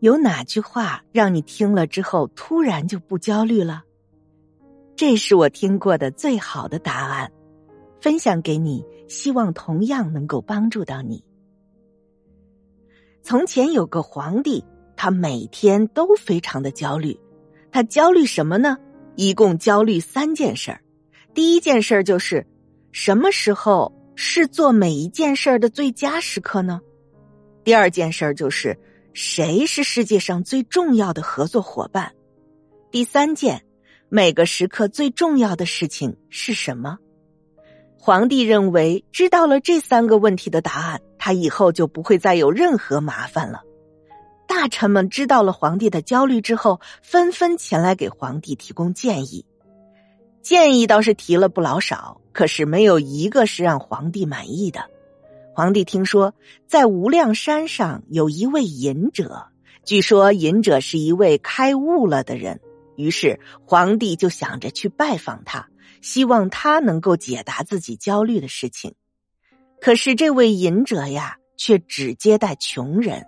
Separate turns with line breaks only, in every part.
有哪句话让你听了之后突然就不焦虑了？这是我听过的最好的答案，分享给你，希望同样能够帮助到你。从前有个皇帝，他每天都非常的焦虑。他焦虑什么呢？一共焦虑三件事儿。第一件事儿就是，什么时候是做每一件事儿的最佳时刻呢？第二件事儿就是，谁是世界上最重要的合作伙伴？第三件，每个时刻最重要的事情是什么？皇帝认为，知道了这三个问题的答案，他以后就不会再有任何麻烦了。大臣们知道了皇帝的焦虑之后，纷纷前来给皇帝提供建议。建议倒是提了不老少，可是没有一个是让皇帝满意的。皇帝听说在无量山上有一位隐者，据说隐者是一位开悟了的人，于是皇帝就想着去拜访他，希望他能够解答自己焦虑的事情。可是这位隐者呀，却只接待穷人。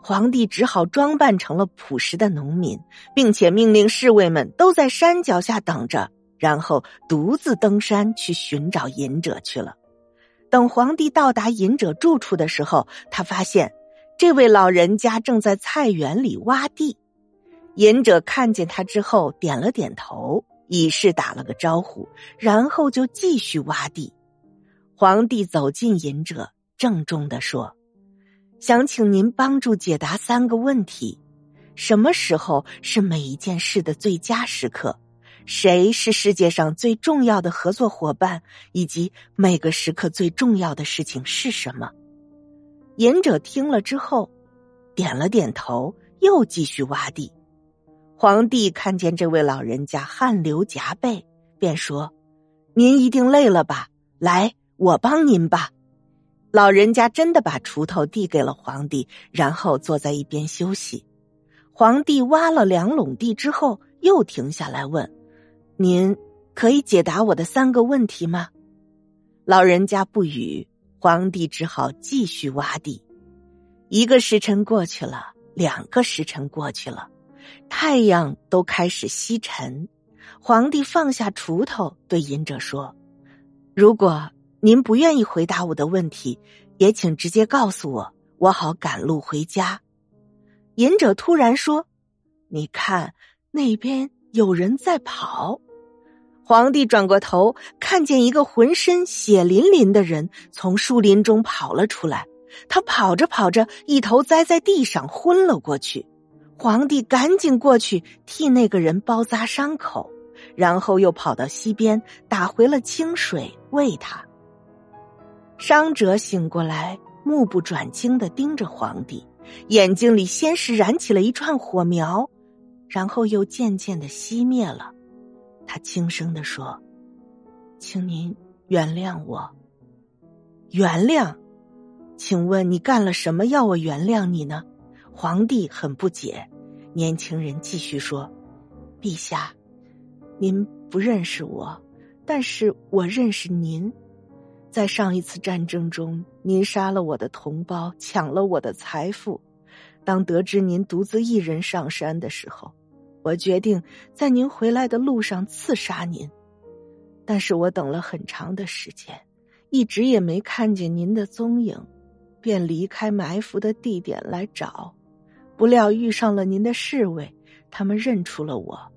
皇帝只好装扮成了朴实的农民，并且命令侍卫们都在山脚下等着，然后独自登山去寻找隐者去了。等皇帝到达隐者住处的时候，他发现这位老人家正在菜园里挖地。隐者看见他之后，点了点头，以示打了个招呼，然后就继续挖地。皇帝走近隐者，郑重的说。想请您帮助解答三个问题：什么时候是每一件事的最佳时刻？谁是世界上最重要的合作伙伴？以及每个时刻最重要的事情是什么？隐者听了之后，点了点头，又继续挖地。皇帝看见这位老人家汗流浃背，便说：“您一定累了吧？来，我帮您吧。”老人家真的把锄头递给了皇帝，然后坐在一边休息。皇帝挖了两垄地之后，又停下来问：“您可以解答我的三个问题吗？”老人家不语，皇帝只好继续挖地。一个时辰过去了，两个时辰过去了，太阳都开始西沉。皇帝放下锄头，对隐者说：“如果……”您不愿意回答我的问题，也请直接告诉我，我好赶路回家。隐者突然说：“你看，那边有人在跑。”皇帝转过头，看见一个浑身血淋淋的人从树林中跑了出来。他跑着跑着，一头栽在地上，昏了过去。皇帝赶紧过去替那个人包扎伤口，然后又跑到溪边打回了清水喂他。伤者醒过来，目不转睛的盯着皇帝，眼睛里先是燃起了一串火苗，然后又渐渐的熄灭了。他轻声的说：“请您原谅我。”原谅？请问你干了什么要我原谅你呢？皇帝很不解。年轻人继续说：“陛下，您不认识我，但是我认识您。”在上一次战争中，您杀了我的同胞，抢了我的财富。当得知您独自一人上山的时候，我决定在您回来的路上刺杀您。但是我等了很长的时间，一直也没看见您的踪影，便离开埋伏的地点来找。不料遇上了您的侍卫，他们认出了我。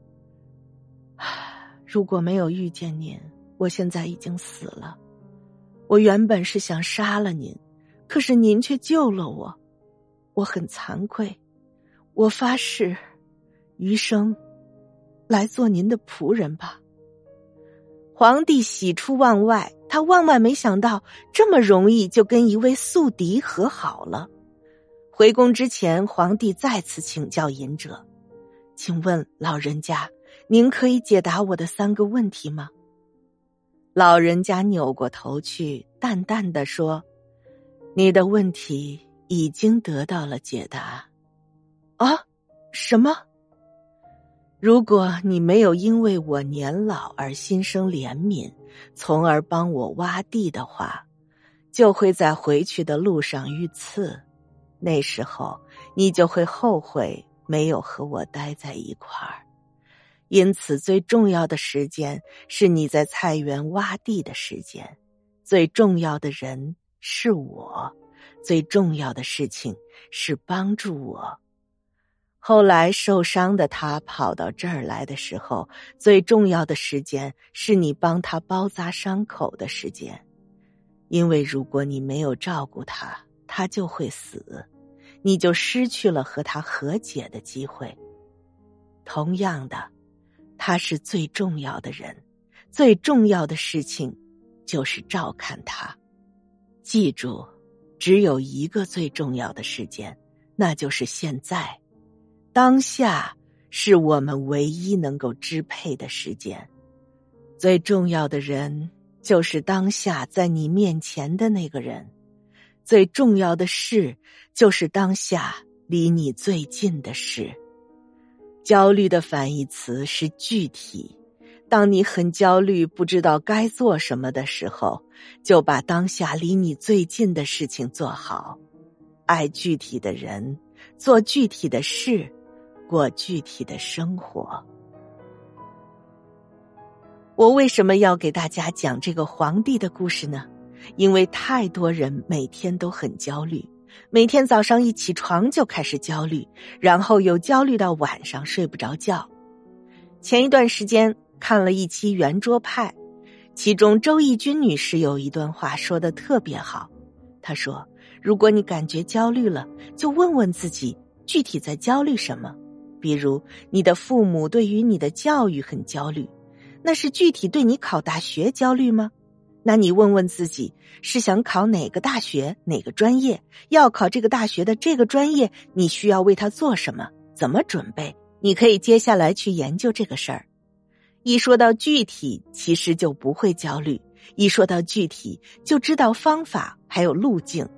如果没有遇见您，我现在已经死了。我原本是想杀了您，可是您却救了我，我很惭愧。我发誓，余生来做您的仆人吧。皇帝喜出望外，他万万没想到这么容易就跟一位宿敌和好了。回宫之前，皇帝再次请教隐者：“请问老人家，您可以解答我的三个问题吗？”老人家扭过头去，淡淡的说：“你的问题已经得到了解答。啊，什么？如果你没有因为我年老而心生怜悯，从而帮我挖地的话，就会在回去的路上遇刺。那时候你就会后悔没有和我待在一块儿。因此，最重要的时间是你在菜园挖地的时间，最重要的人是我，最重要的事情是帮助我。后来受伤的他跑到这儿来的时候，最重要的时间是你帮他包扎伤口的时间，因为如果你没有照顾他，他就会死，你就失去了和他和解的机会。同样的。他是最重要的人，最重要的事情就是照看他。记住，只有一个最重要的时间，那就是现在，当下是我们唯一能够支配的时间。最重要的人就是当下在你面前的那个人，最重要的事就是当下离你最近的事。焦虑的反义词是具体。当你很焦虑、不知道该做什么的时候，就把当下离你最近的事情做好，爱具体的人，做具体的事，过具体的生活。我为什么要给大家讲这个皇帝的故事呢？因为太多人每天都很焦虑。每天早上一起床就开始焦虑，然后又焦虑到晚上睡不着觉。前一段时间看了一期圆桌派，其中周轶君女士有一段话说的特别好。她说：“如果你感觉焦虑了，就问问自己具体在焦虑什么。比如你的父母对于你的教育很焦虑，那是具体对你考大学焦虑吗？”那你问问自己，是想考哪个大学、哪个专业？要考这个大学的这个专业，你需要为他做什么？怎么准备？你可以接下来去研究这个事儿。一说到具体，其实就不会焦虑；一说到具体，就知道方法还有路径。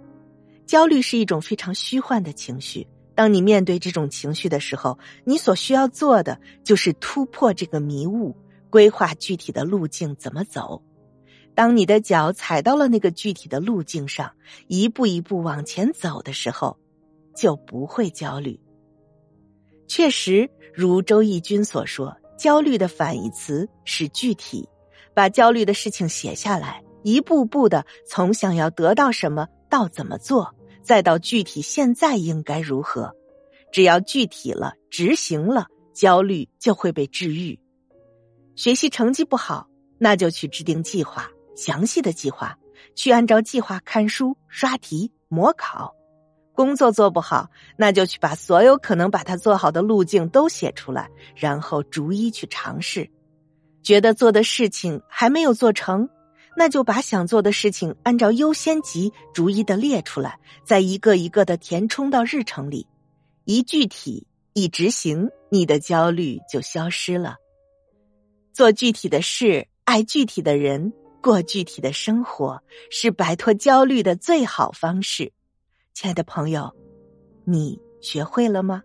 焦虑是一种非常虚幻的情绪。当你面对这种情绪的时候，你所需要做的就是突破这个迷雾，规划具体的路径怎么走。当你的脚踩到了那个具体的路径上，一步一步往前走的时候，就不会焦虑。确实，如周轶君所说，焦虑的反义词是具体。把焦虑的事情写下来，一步步的从想要得到什么到怎么做，再到具体现在应该如何。只要具体了，执行了，焦虑就会被治愈。学习成绩不好，那就去制定计划。详细的计划，去按照计划看书、刷题、模考；工作做不好，那就去把所有可能把它做好的路径都写出来，然后逐一去尝试。觉得做的事情还没有做成，那就把想做的事情按照优先级逐一的列出来，再一个一个的填充到日程里。一具体一执行，你的焦虑就消失了。做具体的事，爱具体的人。过具体的生活是摆脱焦虑的最好方式，亲爱的朋友，你学会了吗？